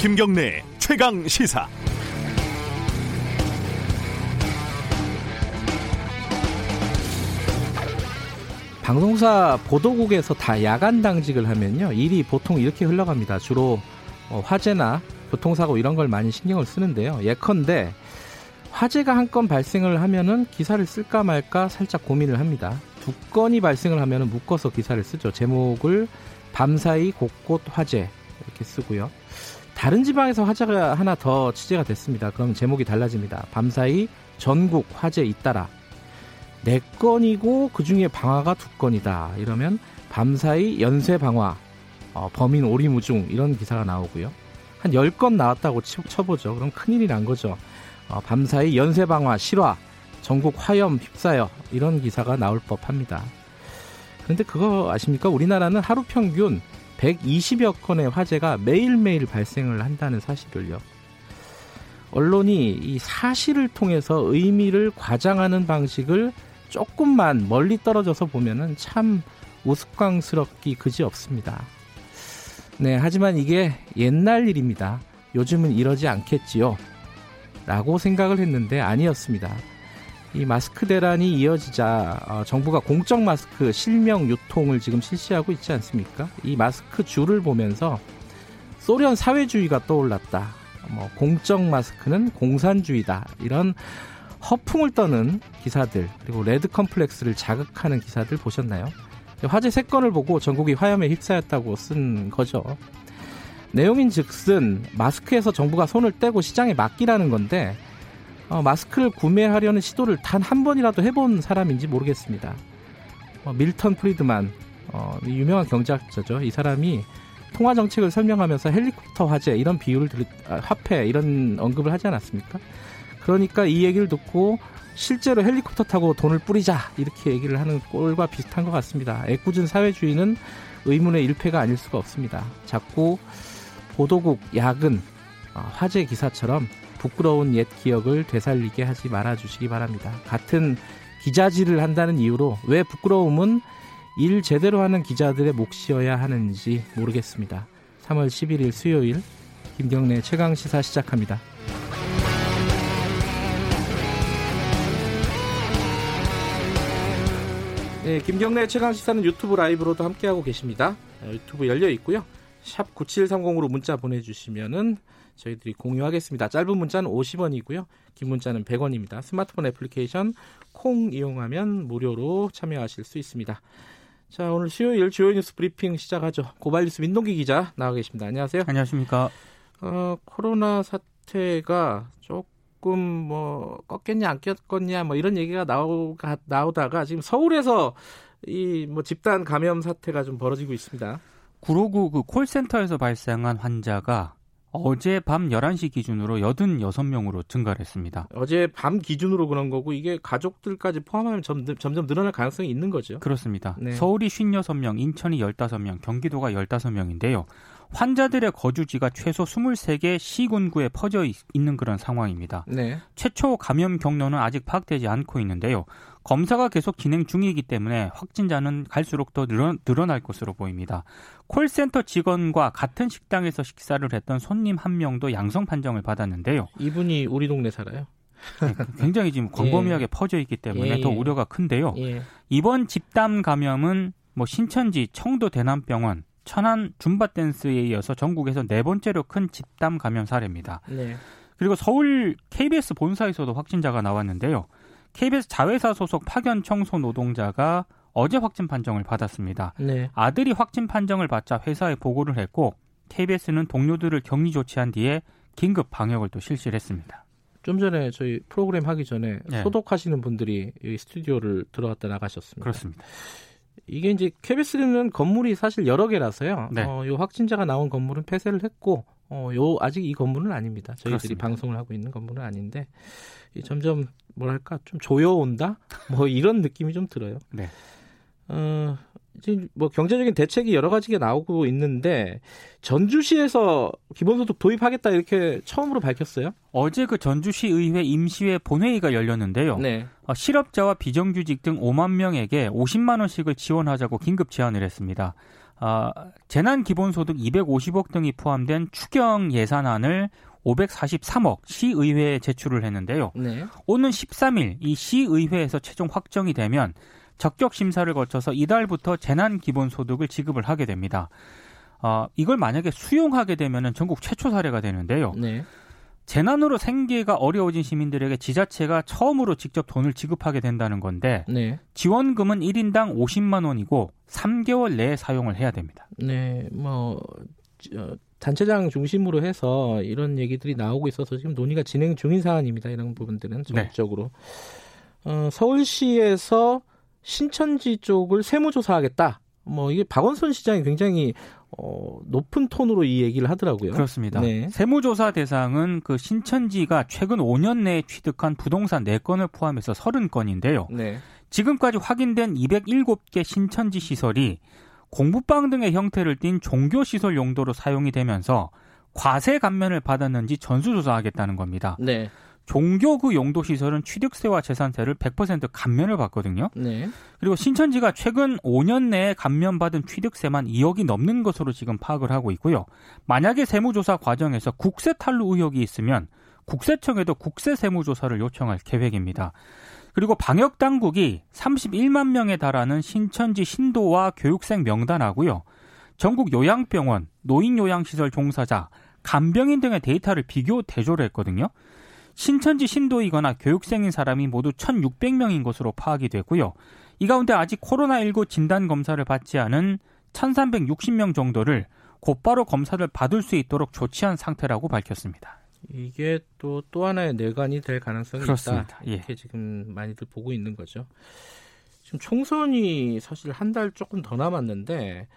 김경래 최강 시사. 방송사 보도국에서 다 야간 당직을 하면요 일이 보통 이렇게 흘러갑니다. 주로 어, 화재나 교통사고 이런 걸 많이 신경을 쓰는데요. 예컨대 화재가 한 건 발생을 하면은 기사를 쓸까 말까 살짝 고민을 합니다. 두 건이 발생을 하면은 묶어서 기사를 쓰죠. 제목을 밤사이 곳곳 화재 이렇게 쓰고요. 다른 지방에서 화재가 하나 더 취재가 됐습니다. 그럼 제목이 달라집니다. 밤사이 전국 화재 잇따라 네 건이고 그 중에 방화가 두 건이다. 이러면 밤사이 연쇄 방화, 어, 범인 오리무중 이런 기사가 나오고요. 한 10건 나왔다고 쳐보죠. 그럼 큰일이 난 거죠. 어, 밤사이 연쇄 방화, 실화, 전국 화염 휩싸여 이런 기사가 나올 법합니다. 그런데 그거 아십니까? 우리나라는 하루 평균 120여 건의 화재가 매일매일 발생을 한다는 사실을요. 언론이 이 사실을 통해서 의미를 과장하는 방식을 조금만 멀리 떨어져서 보면은 참 우스꽝스럽기 그지 없습니다. 네, 하지만 이게 옛날 일입니다. 요즘은 이러지 않겠지요. 라고 생각을 했는데 아니었습니다. 이 마스크 대란이 이어지자 어, 정부가 공적 마스크 실명 유통을 지금 실시하고 있지 않습니까? 이 마스크 줄을 보면서 소련 사회주의가 떠올랐다. 뭐 공적 마스크는 공산주의다. 이런 허풍을 떠는 기사들 그리고 레드 컴플렉스를 자극하는 기사들 보셨나요? 화재 세 건을 보고 전국이 화염에 휩싸였다고 쓴 거죠. 내용인 즉슨 마스크에서 정부가 손을 떼고 시장에 맡기라는 건데 어, 마스크를 구매하려는 시도를 단 한 번이라도 해본 사람인지 모르겠습니다. 어, 밀턴 프리드만 어, 유명한 경제학자죠. 이 사람이 통화 정책을 설명하면서 헬리콥터 화재 이런 비유를 들, 아, 화폐 이런 언급을 하지 않았습니까? 그러니까 이 얘기를 듣고 실제로 헬리콥터 타고 돈을 뿌리자 이렇게 얘기를 하는 꼴과 비슷한 것 같습니다. 애꿎은 사회주의는 의문의 일패가 아닐 수가 없습니다. 자꾸 보도국, 야근, 어, 화재 기사처럼 부끄러운 옛 기억을 되살리게 하지 말아주시기 바랍니다. 같은 기자질을 한다는 이유로 왜 부끄러움은 일 제대로 하는 기자들의 몫이어야 하는지 모르겠습니다. 3월 11일 수요일 김경래 최강 시사 시작합니다. 네, 김경래 최강 시사는 유튜브 라이브로도 함께하고 계십니다. 네, 유튜브 열려 있고요. 샵 9730으로 문자 보내주시면은 저희들이 공유하겠습니다. 짧은 문자는 50원이고요. 긴 문자는 100원입니다. 스마트폰 애플리케이션 콩 이용하면 무료로 참여하실 수 있습니다. 자, 오늘 수요일 주요 뉴스 브리핑 시작하죠. 고발 뉴스 민동기 기자 나와 계십니다. 안녕하세요. 안녕하십니까. 어, 코로나 사태가 조금 뭐 꺾겠냐 안 꺾겠냐 뭐 이런 얘기가 나오가 나오다가 지금 서울에서 이 뭐 집단 감염 사태가 좀 벌어지고 있습니다. 구로구 그 콜센터에서 발생한 환자가 어제 밤 11시 기준으로 86명으로 증가를 했습니다. 어제 밤 기준으로 그런 거고 이게 가족들까지 포함하면 점 점, 점점 늘어날 가능성이 있는 거죠. 그렇습니다. 네. 서울이 56명, 인천이 15명, 경기도가 15명인데요. 환자들의 거주지가 최소 23개 시군구에 퍼져 있 는 그런 상황입니다. 네. 최초 감염 경로는 아직 파악되지 않고 있는데요. 검사가 계속 진행 중이기 때문에 확진자는 갈수록 더 늘어, 늘어 날 것으로 보입니다. 콜센터 직원과 같은 식당에서 식사를 했던 손님 한 명도 양성 판정을 받았는데요. 이분이 우리 동네 살아요. 네, 굉장히 지금 광범위하게 예. 퍼져 있기 때문에 예. 더 우려가 큰데요. 예. 이번 집단 감염은 뭐 신천지, 청도 대남병원, 천안 줌바 댄스에 이어서 전국에서 네 번째로 큰 집단 감염 사례입니다. 네. 그리고 서울 KBS 본사에서도 확진자가 나왔는데요. KBS 자회사 소속 파견 청소 노동자가 어제 확진 판정을 받았습니다. 네. 아들이 확진 판정을 받자 회사에 보고를 했고 KBS는 동료들을 격리 조치한 뒤에 긴급 방역을 또 실시를 했습니다. 좀 전에 저희 프로그램 하기 전에 네. 소독하시는 분들이 이 스튜디오를 들어갔다 나가셨습니다. 그렇습니다. 이게 이제 KBS는 건물이 사실 여러 개라서요. 네. 어, 요 확진자가 나온 건물은 폐쇄를 했고, 어, 요 아직 이 건물은 아닙니다. 저희들이 그렇습니다. 방송을 하고 있는 건물은 아닌데 점점 뭐랄까 좀 조여온다 뭐 이런 느낌이 좀 들어요. 네. 어, 지금 뭐 경제적인 대책이 여러 가지가 나오고 있는데 전주시에서 기본소득 도입하겠다 이렇게 처음으로 밝혔어요. 어제 그 전주시 의회 임시회 본회의가 열렸는데요. 네. 어, 실업자와 비정규직 등 5만 명에게 50만 원씩을 지원하자고 긴급 제안을 했습니다. 어, 재난 기본소득 250억 등이 포함된 추경 예산안을 543억 시의회에 제출을 했는데요. 네. 오는 13일 이 시의회에서 최종 확정이 되면 적격 심사를 거쳐서 이달부터 재난 기본 소득을 지급을 하게 됩니다. 어, 이걸 만약에 수용하게 되면은 전국 최초 사례가 되는데요. 네. 재난으로 생계가 어려워진 시민들에게 지자체가 처음으로 직접 돈을 지급하게 된다는 건데 네. 지원금은 1인당 50만 원이고 3개월 내에 사용을 해야 됩니다. 네, 뭐 어, 단체장 중심으로 해서 이런 얘기들이 나오고 있어서 지금 논의가 진행 중인 사안입니다. 이런 부분들은 전적으로 네. 어, 서울시에서 신천지 쪽을 세무조사하겠다. 뭐 이게 박원순 시장이 굉장히 어, 높은 톤으로 이 얘기를 하더라고요. 그렇습니다. 네. 세무조사 대상은 그 신천지가 최근 5년 내에 취득한 부동산 4건을 포함해서 30건인데요. 네. 지금까지 확인된 207개 신천지 시설이 공부방 등의 형태를 띤 종교 시설 용도로 사용이 되면서 과세 감면을 받았는지 전수조사하겠다는 겁니다. 네. 종교 그 용도 시설은 취득세와 재산세를 100% 감면을 받거든요. 네. 그리고 신천지가 최근 5년 내에 감면받은 취득세만 2억이 넘는 것으로 지금 파악을 하고 있고요. 만약에 세무조사 과정에서 국세 탈루 의혹이 있으면 국세청에도 국세 세무조사를 요청할 계획입니다. 그리고 방역 당국이 31만 명에 달하는 신천지 신도와 교육생 명단하고요. 전국 요양병원, 노인 요양시설 종사자, 간병인 등의 데이터를 비교 대조를 했거든요. 신천지 신도이거나 교육생인 사람이 모두 1,600명인 것으로 파악이 되고요. 이 가운데 아직 코로나19 진단 검사를 받지 않은 1,360명 정도를 곧바로 검사를 받을 수 있도록 조치한 상태라고 밝혔습니다. 이게 또또 하나의 내관이 될 가능성이 그렇습니다. 있다. 예. 이렇게 예. 지금 많이들 보고 있는 거죠. 지금 총선이 사실 한 달 조금 더 남았는데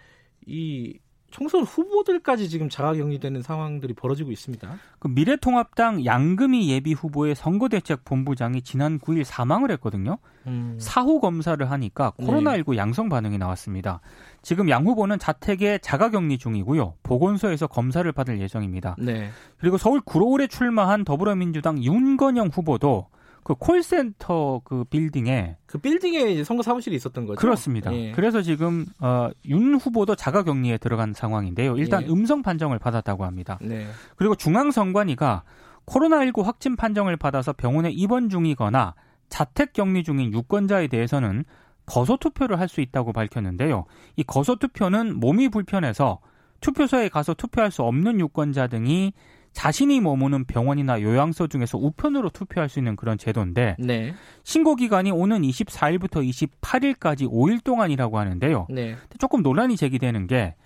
이 총선 후보들까지 지금 자가격리되는 상황들이 벌어지고 있습니다. 그 미래통합당 양금희 예비 후보의 선거대책본부장이 지난 9일 사망을 했거든요. 음. 사후 검사를 하니까 코로나19 네. 양성 반응이 나왔습니다. 지금 양 후보는 자택에 자가격리 중이고요. 보건소에서 검사를 받을 예정입니다. 네. 그리고 서울 구로울에 출마한 더불어민주당 윤건영 후보도 그 콜센터 그 빌딩에 그 빌딩에 선거 사무실이 있었던 거죠. 그렇습니다. 예. 그래서 지금 어, 윤 후보도 자가 격리에 들어간 상황인데요. 일단 예. 음성 판정을 받았다고 합니다. 네. 그리고 중앙선관위가 코로나19 확진 판정을 받아서 병원에 입원 중이거나 자택 격리 중인 유권자에 대해서는 거소 투표를 할 수 있다고 밝혔는데요. 이 거소 투표는 몸이 불편해서 투표소에 가서 투표할 수 없는 유권자 등이 자신이 머무는 병원이나 요양소 중에서 우편으로 투표할 수 있는 그런 제도인데 네. 신고 기간이 오는 24일부터 28일까지 5일 동안이라고 하는데요. 네. 조금 논란이 제기되는 게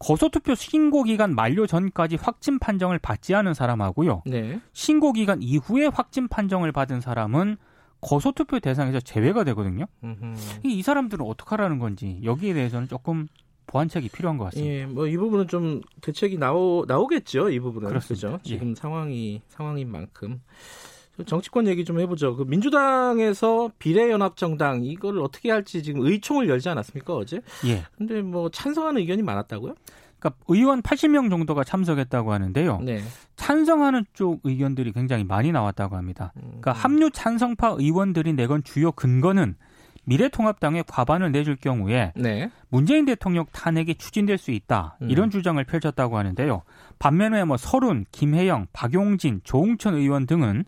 거소투표 신고 기간 만료 전까지 확진 판정을 받지 않은 사람하고요. 네. 신고 기간 이후에 확진 판정을 받은 사람은 거소투표 대상에서 제외가 되거든요. 음흠. 이 사람들은 어떻게 하라는 건지 여기에 대해서는 조금 보완책이 필요한 것 같습니다. 예, 뭐 이 부분은 좀 대책이 나오 나오겠죠. 이 부분은. 그렇죠? 지금 예. 상황이 상황인 만큼 정치권 얘기 좀 해보죠. 그 민주당에서 비례연합정당 이걸 어떻게 할지 지금 의총을 열지 않았습니까 어제? 예. 근데 뭐 찬성하는 의견이 많았다고요? 그러니까 의원 80명 정도가 참석했다고 하는데요. 네. 찬성하는 쪽 의견들이 굉장히 많이 나왔다고 합니다. 그러니까 음. 합류 찬성파 의원들이 내건 주요 근거는 미래통합당에 과반을 내줄 경우에 네. 문재인 대통령 탄핵이 추진될 수 있다 이런 음. 주장을 펼쳤다고 하는데요. 반면에 뭐 서른, 김혜영, 박용진, 조홍천 의원 등은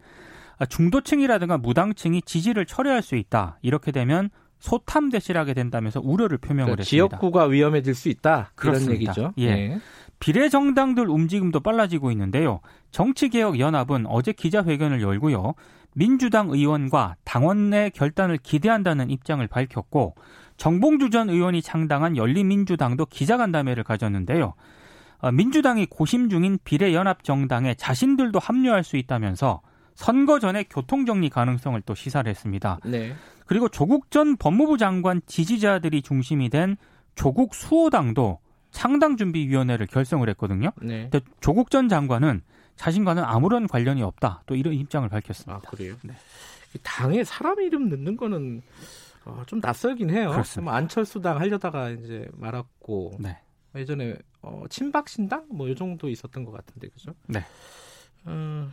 중도층이라든가 무당층이 지지를 철회할 수 있다 이렇게 되면 소탐 대실하게 된다면서 우려를 표명을 그러니까 했습니다. 지역구가 위험해질 수 있다 그렇습니다. 이런 얘기죠. 예. 네. 비례정당들 움직임도 빨라지고 있는데요. 정치개혁연합은 어제 기자회견을 열고요. 민주당 의원과 당원 내 결단을 기대한다는 입장을 밝혔고 정봉주 전 의원이 창당한 열린민주당도 기자간담회를 가졌는데요. 어, 민주당이 고심 중인 비례연합정당에 자신들도 합류할 수 있다면서 선거 전에 교통정리 가능성을 또 시사를 했습니다. 네. 그리고 조국 전 법무부 장관 지지자들이 중심이 된 조국 수호당도 창당 준비 위원회를 결성을 했거든요. 네. 근데 조국 전 장관은 자신과는 아무런 관련이 없다. 또 이런 입장을 밝혔습니다. 아, 그래요? 네. 당에 사람 이름 넣는 거는 어, 좀 낯설긴 해요. 그렇습니다. 뭐 안철수당 하려다가 이제 말았고 네. 예전에 어, 친박신당 뭐 이 정도 있었던 것 같은데 그죠? 네. 어,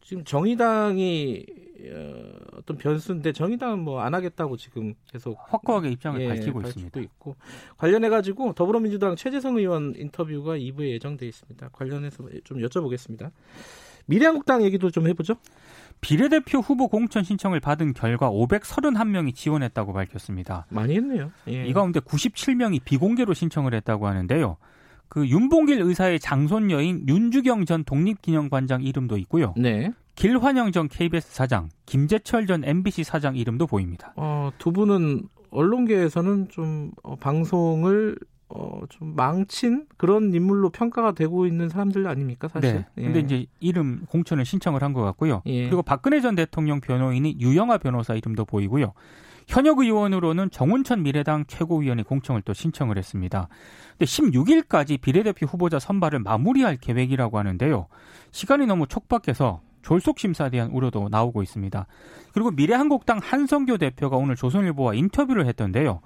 지금 정의당이 어, 어떤 변수인데 정의당은 뭐 안 하겠다고 지금 계속 확고하게 입장을 예, 밝히고 있습니다. 있고 관련해 가지고 더불어민주당 최재성 의원 인터뷰가 2부에 예정돼 있습니다. 관련해서 좀 여쭤보겠습니다. 미래한국당 얘기도 좀 해보죠. 비례대표 후보 공천 신청을 받은 결과 531명이 지원했다고 밝혔습니다. 많이 했네요. 예. 이 가운데 97명이 비공개로 신청을 했다고 하는데요. 그 윤봉길 의사의 장손녀인 윤주경 전 독립기념관장 이름도 있고요. 네. 길환영 전 KBS 사장, 김재철 전 MBC 사장 이름도 보입니다. 어, 두 분은 언론계에서는 좀 어, 방송을 어, 좀 망친 그런 인물로 평가가 되고 있는 사람들 아닙니까, 사실? 네. 예. 근데 이제 이름 공천을 신청을 한 것 같고요. 예. 그리고 박근혜 전 대통령 변호인이 유영아 변호사 이름도 보이고요. 현역 의원으로는 정운천 미래당 최고위원이 공청을 또 신청을 했습니다. 근데 16일까지 비례대표 후보자 선발을 마무리할 계획이라고 하는데요. 시간이 너무 촉박해서 졸속 심사에 대한 우려도 나오고 있습니다. 그리고 미래한국당 한성교 대표가 오늘 조선일보와 인터뷰를 했던데요.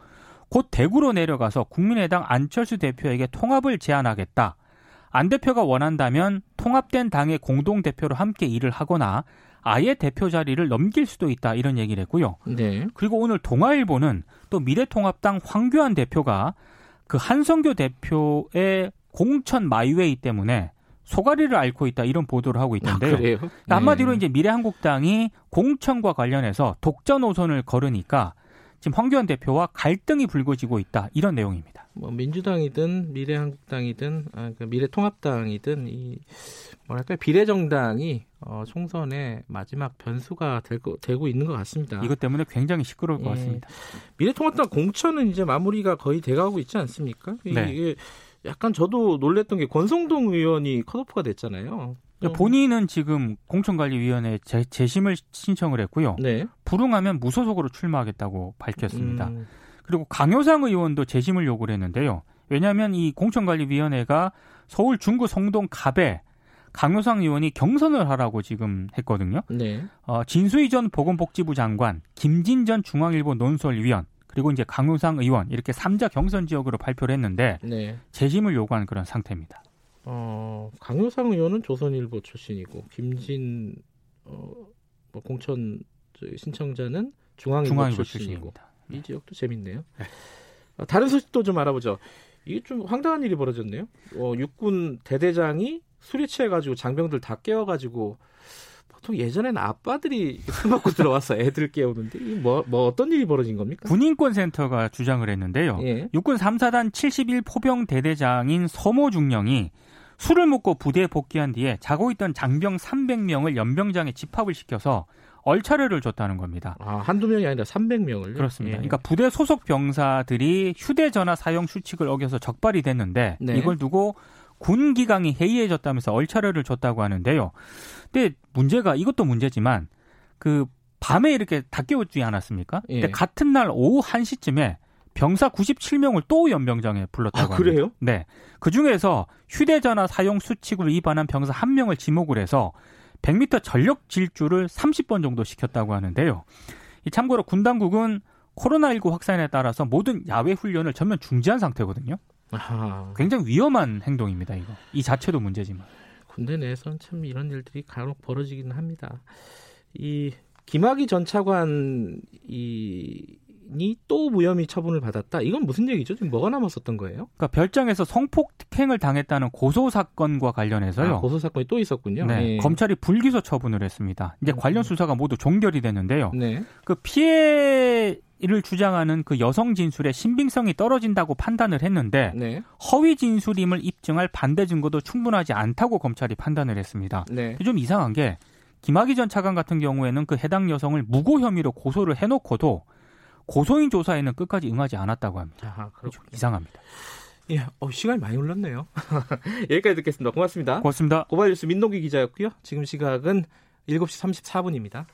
곧 대구로 내려가서 국민의당 안철수 대표에게 통합을 제안하겠다. 안 대표가 원한다면 통합된 당의 공동 대표로 함께 일을 하거나 아예 대표 자리를 넘길 수도 있다 이런 얘기를 했고요. 네. 그리고 오늘 동아일보는 또 미래통합당 황교안 대표가 그 한성교 대표의 공천 마이웨이 때문에 소가리를 앓고 있다 이런 보도를 하고 있던데요. 아, 그러니까 한마디로 네. 이제 미래한국당이 공천과 관련해서 독자 노선을 걸으니까 지금 황교안 대표와 갈등이 불거지고 있다 이런 내용입니다. 뭐 민주당이든 미래한국당이든 아, 그러니까 미래통합당이든 이 뭐랄까 비례정당이 어, 총선의 마지막 변수가 되고, 되고 있는 것 같습니다. 이것 때문에 굉장히 시끄러울 예. 것 같습니다. 미래통합당 공천은 이제 마무리가 거의 돼가고 있지 않습니까? 네. 이게 약간 저도 놀랬던 게 권성동 의원이 컷오프가 됐잖아요. 음. 본인은 지금 공천관리위원회에 재, 재심을 신청을 했고요. 네. 불응하면 무소속으로 출마하겠다고 밝혔습니다. 음. 그리고 강효상 의원도 재심을 요구를 했는데요. 왜냐하면 이 공천관리위원회가 서울 중구 성동 갑에 강효상 의원이 경선을 하라고 지금 했거든요. 네. 어, 진수희 전 보건복지부 장관, 김진 전 중앙일보 논설위원, 그리고 이제 강효상 의원 이렇게 3자 경선 지역으로 발표를 했는데 네. 재심을 요구한 그런 상태입니다. 어, 강효상 의원은 조선일보 출신이고 김진 어, 뭐 공천 신청자는 중앙일보, 중앙일보 출신이고 출신입니다. 이 네. 지역도 재밌네요. 네. 어, 다른 소식도 좀 알아보죠. 이게 좀 황당한 일이 벌어졌네요. 어, 육군 대대장이 술에 취해가지고 장병들 다 깨워가지고 보통 예전에는 아빠들이 술 먹고 들어와서 애들 깨우는데 뭐, 뭐 어떤 일이 벌어진 겁니까? 군인권 센터가 주장을 했는데요. 예. 육군 3사단 71 포병 대대장인 서모 중령이 술을 먹고 부대에 복귀한 뒤에 자고 있던 장병 300명을 연병장에 집합을 시켜서 얼차려를 줬다는 겁니다. 아, 한두 명이 아니라 300명을. 그렇습니다. 예. 그러니까 부대 소속 병사들이 휴대전화 사용 수칙을 어겨서 적발이 됐는데 네. 이걸 두고 군 기강이 해이해졌다면서 얼차려를 줬다고 하는데요. 근데 문제가 이것도 문제지만 그 밤에 이렇게 다 깨우지 않았습니까? 예. 근데 같은 날 오후 1시쯤에 병사 97명을 또 연병장에 불렀다고 아, 합니다. 그래요? 네. 그 중에서 휴대전화 사용 수칙을 위반한 병사 한 명을 지목을 해서 100m 전력 질주를 30번 정도 시켰다고 하는데요. 이 참고로 군 당국은 코로나19 확산에 따라서 모든 야외 훈련을 전면 중지한 상태거든요. 아하. 굉장히 위험한 행동입니다, 이거. 이 자체도 문제지만. 군대 내에서는 참 이런 일들이 간혹 벌어지기는 합니다. 이 김학의 전 차관 이또 무혐의 처분을 받았다. 이건 무슨 얘기죠? 지금 뭐가 남았었던 거예요? 그러니까 별장에서 성폭행을 당했다는 고소 사건과 관련해서요. 아, 고소 사건이 또 있었군요. 네, 네. 검찰이 불기소 처분을 했습니다. 이제 음. 관련 수사가 모두 종결이 됐는데요. 네. 그 피해 를 주장하는 그 여성 진술의 신빙성이 떨어진다고 판단을 했는데 네. 허위 진술임을 입증할 반대 증거도 충분하지 않다고 검찰이 판단을 했습니다. 네. 좀 이상한 게 김학의 전 차관 같은 경우에는 그 해당 여성을 무고 혐의로 고소를 해놓고도 고소인 조사에는 끝까지 응하지 않았다고 합니다. 아, 좀 이상합니다. 예, 어, 시간이 많이 흘렀네요. 여기까지 듣겠습니다. 고맙습니다. 고맙습니다. 고발뉴스 민동기 기자였고요. 지금 시각은 7시 34분입니다.